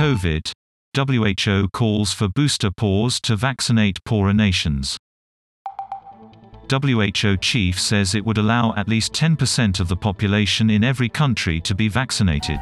COVID, WHO calls for booster pause to vaccinate poorer nations. WHO chief says it would allow at least 10% of the population in every country to be vaccinated.